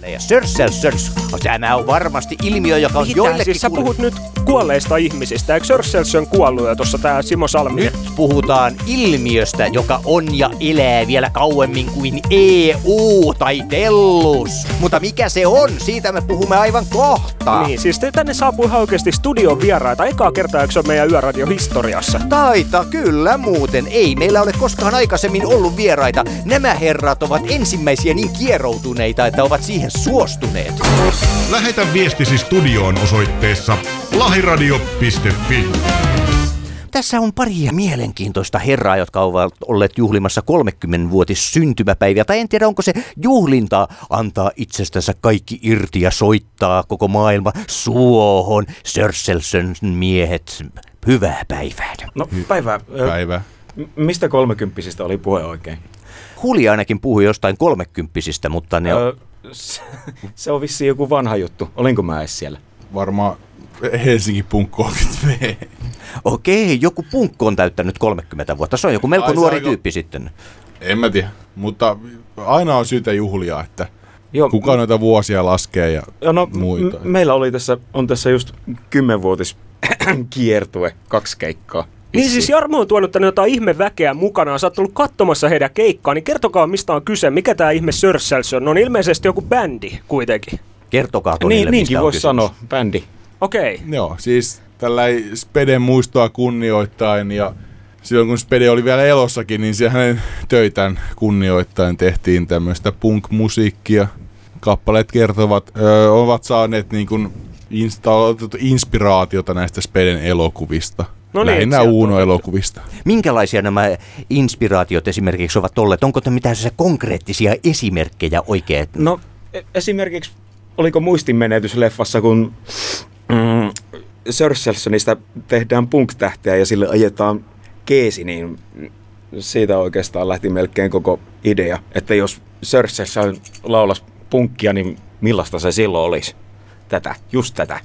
Ja sörs, sörs, sörs. Tämä on varmasti ilmiö, joka on Mitä? joillekin... Siis sä puhut nyt kuolleista ihmisistä. Eikö Sörsels on kuollut jo tuossa tää Simo Salminen? Nyt puhutaan ilmiöstä, joka on ja elää vielä kauemmin kuin EU tai Tellus. Mutta mikä se on, siitä me puhumme aivan kohta. Niin, siis te- tänne saapuu ihan oikeasti studion vieraita. Ekaa kertaa, eikö se ole meidän yöradio historiassa? Taita, kyllä muuten. Ei meillä ole koskaan aikaisemmin ollut vieraita. Nämä herrat ovat ensimmäisiä niin kieroutuneita, että ovat siihen suostuneet. Lähetä viestisi studioon osoitteessa lahiradio.fi. Tässä on paria mielenkiintoista herraa, jotka ovat olleet juhlimassa 30-vuotis syntymäpäiviä. Tai en tiedä, onko se juhlintaa antaa itsestänsä kaikki irti ja soittaa koko maailma suohon. Sörselsen miehet, hyvää päivää. No päivää. Ö, Päivä. m- Mistä kolmekymppisistä oli puhe oikein? Huli ainakin puhui jostain kolmekymppisistä, mutta ne on... Se, on vissiin joku vanha juttu. Olinko mä edes siellä? Varmaan Helsinki Punk 30V. Okei, joku punkko on täyttänyt 30 vuotta. Se on joku melko Ai, nuori aika- tyyppi sitten. En mä tiedä, mutta aina on syytä juhlia, että Joo, kuka noita vuosia laskee ja no, muita. m- meillä oli tässä, on tässä just kymmenvuotis kiertue, kaksi keikkaa. Niin siis Jarmo on tuonut tänne jotain ihme väkeä mukanaan. Sä oot ollut katsomassa heidän keikkaa, niin kertokaa mistä on kyse. Mikä tää ihme Sörsels on? On ilmeisesti joku bändi kuitenkin. Kertokaa Tonille, Niin, niinkin voisi sanoa, bändi. Okei. Joo, siis tällä Speden muistoa kunnioittain ja silloin kun Spede oli vielä elossakin, niin se hänen töitään kunnioittain tehtiin tämmöistä punk-musiikkia. Kappaleet kertovat, ö, ovat saaneet niin kuin insta- inspiraatiota näistä Speden elokuvista. No niin, Lähinnä Uuno-elokuvista. Minkälaisia nämä inspiraatiot esimerkiksi ovat olleet? Onko te mitään konkreettisia esimerkkejä oikein? No e- esimerkiksi, oliko muistinmenetys leffassa, kun mm, Sörselsonista tehdään punk-tähteä ja sille ajetaan keesi, niin siitä oikeastaan lähti melkein koko idea. Että jos Sörselson laulas punkkia, niin millaista se silloin olisi? Tätä, just tätä.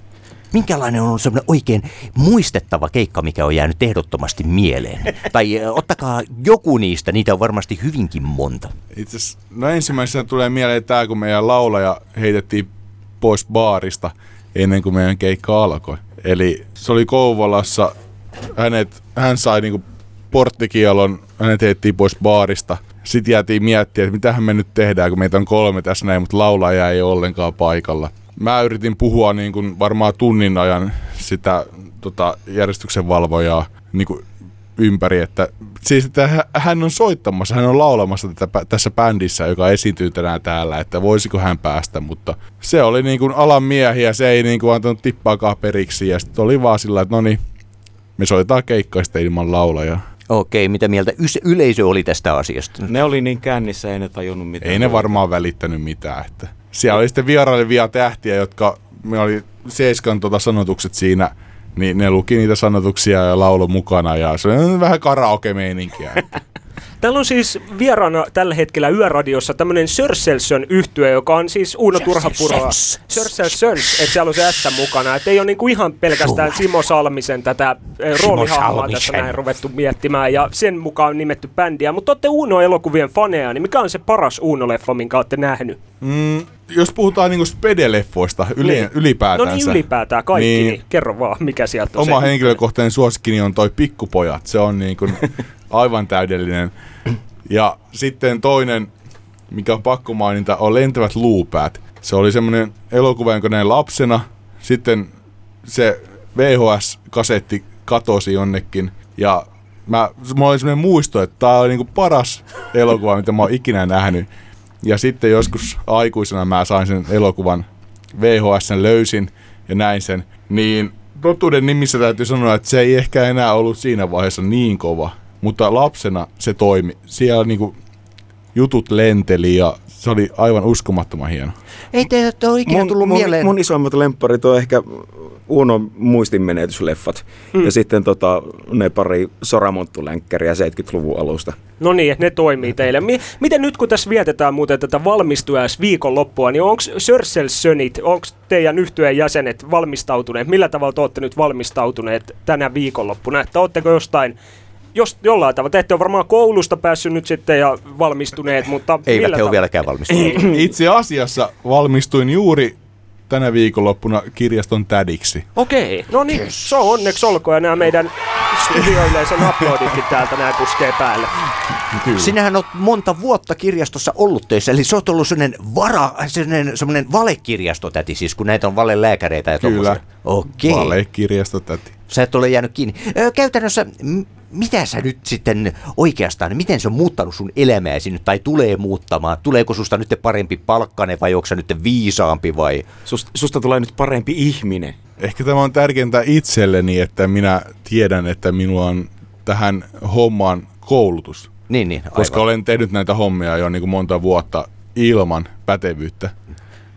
Minkälainen on semmoinen oikein muistettava keikka, mikä on jäänyt ehdottomasti mieleen? tai ottakaa joku niistä, niitä on varmasti hyvinkin monta. Itse asiassa, no ensimmäisenä tulee mieleen tämä, kun meidän laulaja heitettiin pois baarista ennen kuin meidän keikka alkoi. Eli se oli Kouvolassa, hänet, hän sai niinku porttikielon, hänet heitettiin pois baarista. Sitten jäätiin miettimään, että mitähän me nyt tehdään, kun meitä on kolme tässä näin, mutta laulaja ei ole ollenkaan paikalla. Mä yritin puhua niin kuin varmaan tunnin ajan sitä tota, järjestyksen valvojaa niin kuin ympäri, että siis että hä- hän on soittamassa, hän on laulamassa tätä, tässä bändissä, joka esiintyy tänään täällä, että voisiko hän päästä, mutta se oli niin kuin alan miehiä, se ei niin kuin antanut tippaakaan periksi ja sitten oli vaan sillä, että no niin, me soitetaan keikkaista ilman laulajaa. Okei, mitä mieltä yleisö oli tästä asiasta? Ne oli niin kännissä, ei ne tajunnut mitään. Ei ne varmaan välittänyt mitään. Että siellä oli sitten vierailevia tähtiä, jotka, me oli Seiskan tota sanotukset siinä, niin ne luki niitä sanotuksia ja laulo mukana ja se on vähän karaoke-meininkiä. Täällä on siis vieraana tällä hetkellä yöradiossa tämmönen Sörselson yhtye, joka on siis Uuno Turhapuroa. Sörselssons, että siellä on se S mukana. Että ei ole niinku ihan pelkästään Simo Salmisen tätä eh, roolihahmoa tässä näin ruvettu miettimään. Ja sen mukaan on nimetty bändiä. Mutta olette Uuno-elokuvien faneja, niin mikä on se paras Uuno-leffa, minkä olette nähnyt? Mm, jos puhutaan niinku Spede-leffoista yli, Niin. ylipäätänsä. No niin ylipäätään kaikki, niin, Niin. niin kerro vaan, mikä sieltä on Oma se. henkilökohtainen suosikkini on toi Pikkupojat. Se on niin kuin aivan täydellinen. Ja sitten toinen, mikä on pakko mainita, on Lentävät luupäät. Se oli semmoinen elokuva, jonka näin lapsena. Sitten se VHS-kasetti katosi jonnekin. Ja mä, mulla oli semmoinen muisto, että tää on niinku paras elokuva, mitä mä oon ikinä nähnyt. Ja sitten joskus aikuisena mä sain sen elokuvan VHS löysin ja näin sen, niin totuuden nimissä täytyy sanoa, että se ei ehkä enää ollut siinä vaiheessa niin kova. Mutta lapsena se toimi. Siellä niinku jutut lenteli ja se oli aivan uskomattoman hieno. Ei te ole ikinä tullut mun, mieleen... mun isoimmat lempparit on ehkä Uno muistinmenetysleffat mm. ja sitten tota, ne pari Soramonttulänkkäriä 70-luvun alusta. No niin, että ne toimii teille. Mi- miten nyt kun tässä vietetään muuten tätä valmistujais viikonloppua, niin onko Sörselssönit, onko teidän yhtyeen jäsenet valmistautuneet? Millä tavalla te olette nyt valmistautuneet tänä viikonloppuna? Että ootteko jostain jos jollain tavalla. Te ette ole varmaan koulusta päässyt nyt sitten ja valmistuneet, mutta Eivät millä he ole vieläkään valmistuneet. Itse asiassa valmistuin juuri tänä viikonloppuna kirjaston tädiksi. Okei, no niin, se on onneksi olkoon ja nämä meidän studioyleisön aploditkin täältä nämä puskee päälle. Kyllä. Sinähän on monta vuotta kirjastossa ollut töissä, eli sä oot ollut sellainen, vara, sellainen, sellainen valekirjastotäti, siis kun näitä on valelääkäreitä ja Kyllä. tommosia. Okei. Valekirjasto täti. Sä et ole jäänyt kiinni. Ö, käytännössä, mitä sä nyt sitten oikeastaan, miten se on muuttanut sun elämääsi nyt, tai tulee muuttamaan? Tuleeko susta nyt parempi palkkane, vai onko sä nyt viisaampi, vai? Susta, susta tulee nyt parempi ihminen. Ehkä tämä on tärkeintä itselleni, että minä tiedän, että minulla on tähän hommaan koulutus. Niin, niin, aivan. Koska olen tehnyt näitä hommia jo niin kuin monta vuotta ilman pätevyyttä.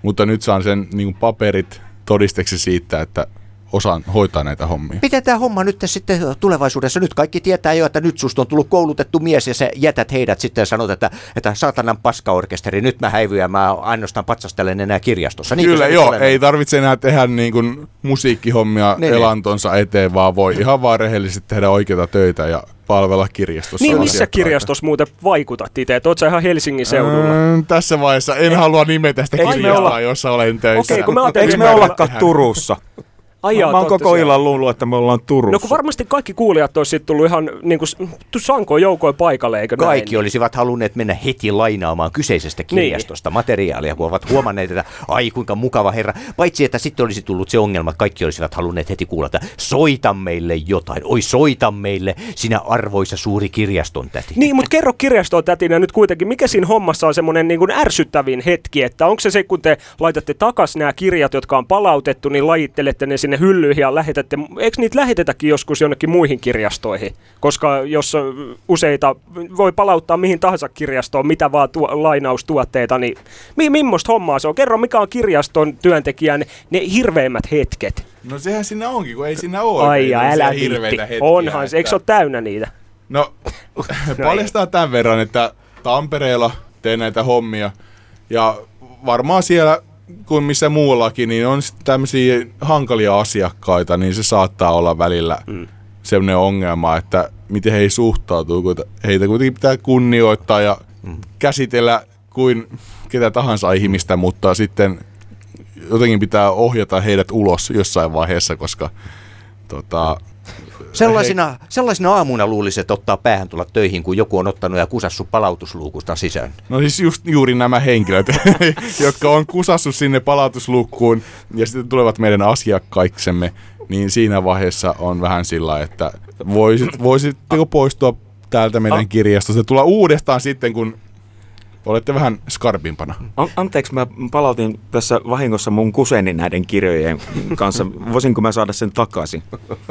Mutta nyt saan sen niin kuin paperit todisteeksi siitä, että osaan hoitaa näitä hommia. Miten tämä homma nyt sitten tulevaisuudessa? Nyt kaikki tietää jo, että nyt susta on tullut koulutettu mies ja sä jätät heidät sitten ja sanot, että, että saatanan paskaorkesteri, nyt mä häivyn ja mä ainoastaan patsastelen enää kirjastossa. Niinkö Kyllä joo, ei tarvitse enää tehdä niin kuin musiikkihommia Niin, niin. elantonsa eteen, vaan voi ihan vaan rehellisesti tehdä oikeita töitä ja palvella kirjastossa. Niin, missä kirjastossa muuten vaikutat itse? Et Oot sä ihan Helsingin seudulla? Mm, tässä vaiheessa en halua nimetä sitä Eikö me kirjastaa, olla- jossa olen töissä. Okei, kun mä ajattelin, Eikö me ollakaan Turussa? Ai Mä jaa, oon koko siellä. illan luullut, että me ollaan Turussa. No kun varmasti kaikki kuulijat olisi tullut ihan niin kuin, sankoin joukoin paikalle, eikö Kaikki näin? olisivat halunneet mennä heti lainaamaan kyseisestä kirjastosta materiaalia, kun ovat huomanneet, että ai kuinka mukava herra. Paitsi, että sitten olisi tullut se ongelma, että kaikki olisivat halunneet heti kuulla, että soita meille jotain. Oi, soita meille, sinä arvoisa suuri kirjaston täti. Niin, mutta kerro kirjastoon tätinä nyt kuitenkin, mikä siinä hommassa on semmoinen niin kuin ärsyttävin hetki, että onko se se, kun te laitatte takas nämä kirjat, jotka on palautettu, niin lajittelette ne sinne hyllyihin ja lähetätte, eikö niitä lähetetäkin joskus jonnekin muihin kirjastoihin? Koska jos useita, voi palauttaa mihin tahansa kirjastoon, mitä vaan tuo, lainaustuotteita, niin mi, millaista hommaa se on? Kerro, mikä on kirjaston työntekijän ne hirveimmät hetket? No sehän siinä onkin, kun ei siinä ole. Ai ja älä hirveitä hetkiä, Onhan se, eikö se ole täynnä niitä? No, paljastaa tämän verran, että Tampereella teen näitä hommia ja varmaan siellä kuin missä muuallakin, niin on sitten tämmöisiä hankalia asiakkaita, niin se saattaa olla välillä mm. sellainen ongelma, että miten he suhtautuu, kun heitä kuitenkin pitää kunnioittaa ja mm. käsitellä kuin ketä tahansa ihmistä, mutta sitten jotenkin pitää ohjata heidät ulos jossain vaiheessa, koska tota, Sellaisina, sellaisina aamuina luulisi, että ottaa päähän tulla töihin, kun joku on ottanut ja kusassut palautusluukusta sisään. No siis just juuri nämä henkilöt, jotka on kusassu sinne palautuslukkuun ja sitten tulevat meidän asiakkaiksemme, niin siinä vaiheessa on vähän sillä, että voisit, voisitteko poistua täältä meidän kirjastosta ja tulla uudestaan sitten, kun olette vähän skarpimpana. An- anteeksi, mä palautin tässä vahingossa mun kuseni näiden kirjojen kanssa. Voisinko mä saada sen takaisin?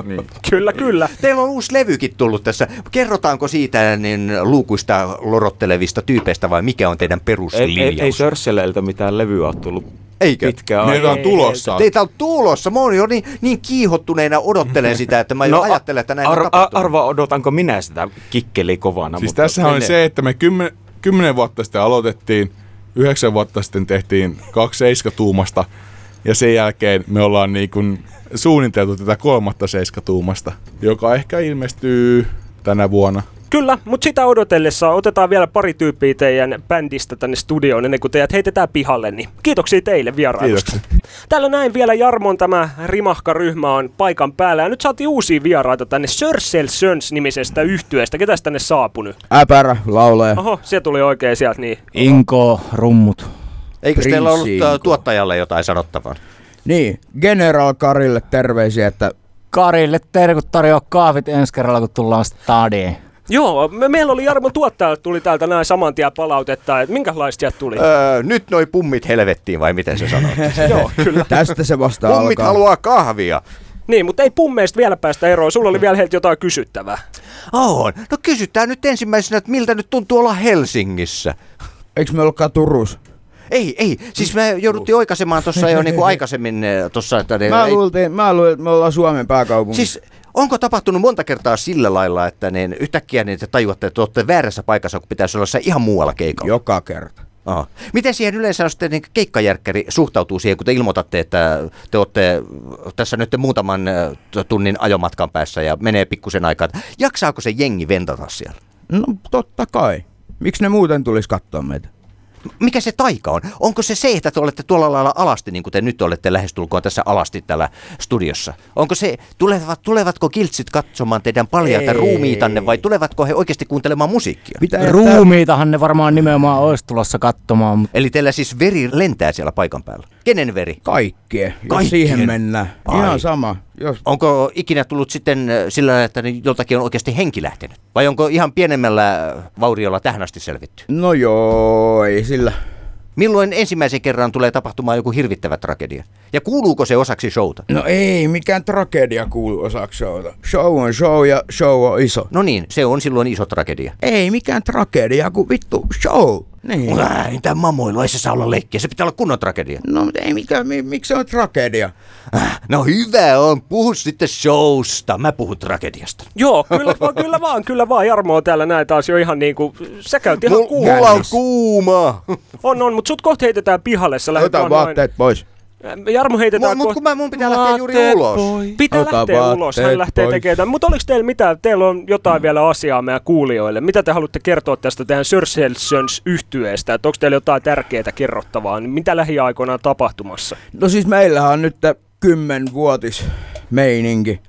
Niin. Kyllä, kyllä. Teillä on uusi levykin tullut tässä. Kerrotaanko siitä niin luukuista lorottelevista tyypeistä vai mikä on teidän Ei, peruslinjaus? ei, ei Sörsseleiltä mitään levyä ole tullut Eikö? pitkään aikaa. on tulossa. Teitä on tulossa. Mä oon jo niin, niin kiihottuneena odottelen sitä, että mä jo ajattelen, että näin No, ar- on tapahtunut. arva, odotanko minä sitä kikkeli kovana. Siis tässähän on se, että me kymmen, kymmenen vuotta sitten aloitettiin, yhdeksän vuotta sitten tehtiin kaksi seiskatuumasta ja sen jälkeen me ollaan niin kuin suunniteltu tätä kolmatta seiskatuumasta, joka ehkä ilmestyy tänä vuonna. Kyllä, mutta sitä odotellessa otetaan vielä pari tyyppiä teidän bändistä tänne studioon ennen kuin teidät heitetään pihalle. Niin kiitoksia teille vierailusta. Kiitoksia. Täällä näin vielä Jarmon tämä rimahka-ryhmä on paikan päällä. Ja nyt saatiin uusia vieraita tänne Sörsel Söns nimisestä yhtyeestä. Ketäs tänne saapunut? Äpärä, lauleja. Oho, se tuli oikein sieltä niin. Inko, rummut. Eikö teillä ollut Prinssi ä, Inko. tuottajalle jotain sanottavaa? Niin, General Karille terveisiä, että Karille terkut tarjoaa kahvit ensi kerralla, kun tullaan stadiin. Joo, me, meillä oli Jarmon tuottaja, tuli täältä näin saman tien palautetta, että minkälaista sieltä tuli? Öö, nyt noi pummit helvettiin vai miten se sanoo? Joo, kyllä. tästä se vasta pummit alkaa. haluaa kahvia. Niin, mutta ei pummeista vielä päästä eroon. Sulla oli vielä heiltä jotain kysyttävää. On. No kysytään nyt ensimmäisenä, että miltä nyt tuntuu olla Helsingissä. Eikö me ollutkaan Turussa? Ei, ei. Siis me jouduttiin oikaisemaan tuossa jo niinku aikaisemmin eh, tuossa, että ne, Mä luultiin, mä luulin, että me ollaan Suomen pääkaupunki. Siis onko tapahtunut monta kertaa sillä lailla, että niin yhtäkkiä niin te tajuatte, että olette väärässä paikassa, kun pitäisi olla se ihan muualla keikalla? Joka kerta. Aha. Miten siihen yleensä sitten niin keikkajärkkäri suhtautuu siihen, kun te ilmoitatte, että te olette tässä nyt muutaman tunnin ajomatkan päässä ja menee pikkusen aikaa. Jaksaako se jengi ventata siellä? No totta kai. Miksi ne muuten tulisi katsoa meitä? Mikä se taika on? Onko se se, että te olette tuolla lailla alasti, niin kuin te nyt olette lähestulkoon tässä alasti täällä studiossa? Onko se, tulevat, tulevatko kiltsit katsomaan teidän paljaita Ei. ruumiitanne vai tulevatko he oikeasti kuuntelemaan musiikkia? Pitää Ruumiitahan ne varmaan nimenomaan olisi tulossa katsomaan. mutta Eli teillä siis veri lentää siellä paikan päällä. Kenen veri? Kaikkien, jos Kaikkien? siihen mennään. Ai. Ihan sama. Jos Onko ikinä tullut sitten äh, sillä että joltakin on oikeasti henki lähtenyt? Vai onko ihan pienemmällä vauriolla tähän asti selvitty? No joo, ei sillä. Milloin ensimmäisen kerran tulee tapahtumaan joku hirvittävä tragedia? Ja kuuluuko se osaksi showta? No ei, mikään tragedia kuulu osaksi showta. Show on show ja show on iso. No niin, se on silloin iso tragedia. Ei mikään tragedia, kun vittu show. Niin. Ei tämä mamoilu, ei se saa olla leikkiä, se pitää olla kunnon tragedia. No mutta ei mikään, mi, miksi se on tragedia? Äh, No hyvä on, puhu sitten showsta, mä puhun tragediasta. Joo, kyllä, vaan, kyllä vaan, kyllä vaan. Jarmo on täällä näin taas jo ihan niinku, sä käyt ihan Mul- kuuma. mulla on kuuma. On, on, mutta sut kohta heitetään pihalle. Sä lähdet Ota vaan noin- vaatteet pois. Jarmo heitetään Mut, mut kun mä, mun pitää lähteä juuri ulos. Pitää Ota lähteä ulos, hän lähtee pois. tekemään. Mutta oliko teillä mitään, teillä on jotain vielä asiaa meidän kuulijoille. Mitä te haluatte kertoa tästä teidän Sir Selsons yhtyeestä? Että onko teillä jotain tärkeää kerrottavaa? Mitä lähiaikoina on tapahtumassa? No siis meillähän on nyt kymmenvuotis meininki.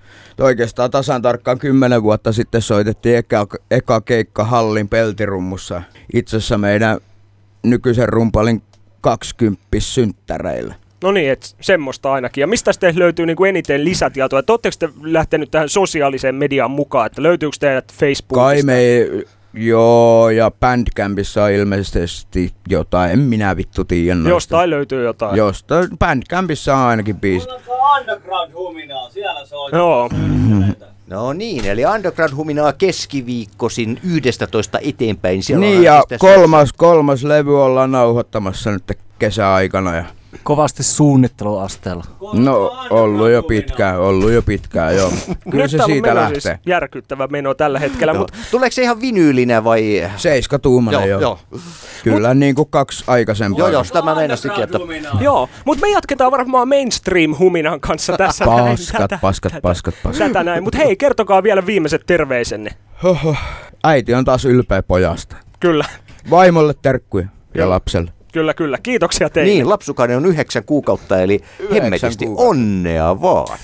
Oikeastaan tasan tarkkaan kymmenen vuotta sitten soitettiin eka, eka keikka Hallin peltirummussa. Itse asiassa meidän nykyisen rumpalin 20 synttäreillä. No niin, että semmoista ainakin. Ja mistä teille löytyy niinku eniten lisätietoa? Että Oletteko te lähtenyt tähän sosiaaliseen mediaan mukaan? Että löytyykö teidät Facebookista? Kai me ei, joo, ja Bandcampissa on ilmeisesti jotain, en minä vittu tiedä noista. Jostain löytyy jotain. Jostain, Bandcampissa on ainakin biisi. Underground-huminaa, siellä se on. Joo. No niin, eli Underground Huminaa keskiviikkosin 11 eteenpäin. Siellä Niin on ja artisteja- kolmas, kolmas levy ollaan nauhoittamassa nyt kesäaikana. Ja kovasti suunnitteluasteella. no, ollut jo pitkään, ollut jo pitkään, joo. Kyllä Nyt se siitä lähtee. Siis järkyttävä meno tällä hetkellä, mutta Tuleeko se ihan vinyylinä vai... Seiska tuumana, joo. joo. Kyllä niin kuin kaksi aikaisempaa. Joo, joo, sitä mä meinasinkin, että... Joo, mutta me jatketaan varmaan mainstream-huminan kanssa tässä. Paskat, Tätä- paskat, tätä- paskat, paskat. Tätä näin. Mutta hei, kertokaa vielä viimeiset terveisenne. Hoho. Äiti on taas ylpeä pojasta. Kyllä, Vaimolle terkkuja ja lapselle. Kyllä, kyllä. Kiitoksia teille. Niin, lapsukainen on yhdeksän kuukautta, eli hemmetisti kuukautta. onnea vaan.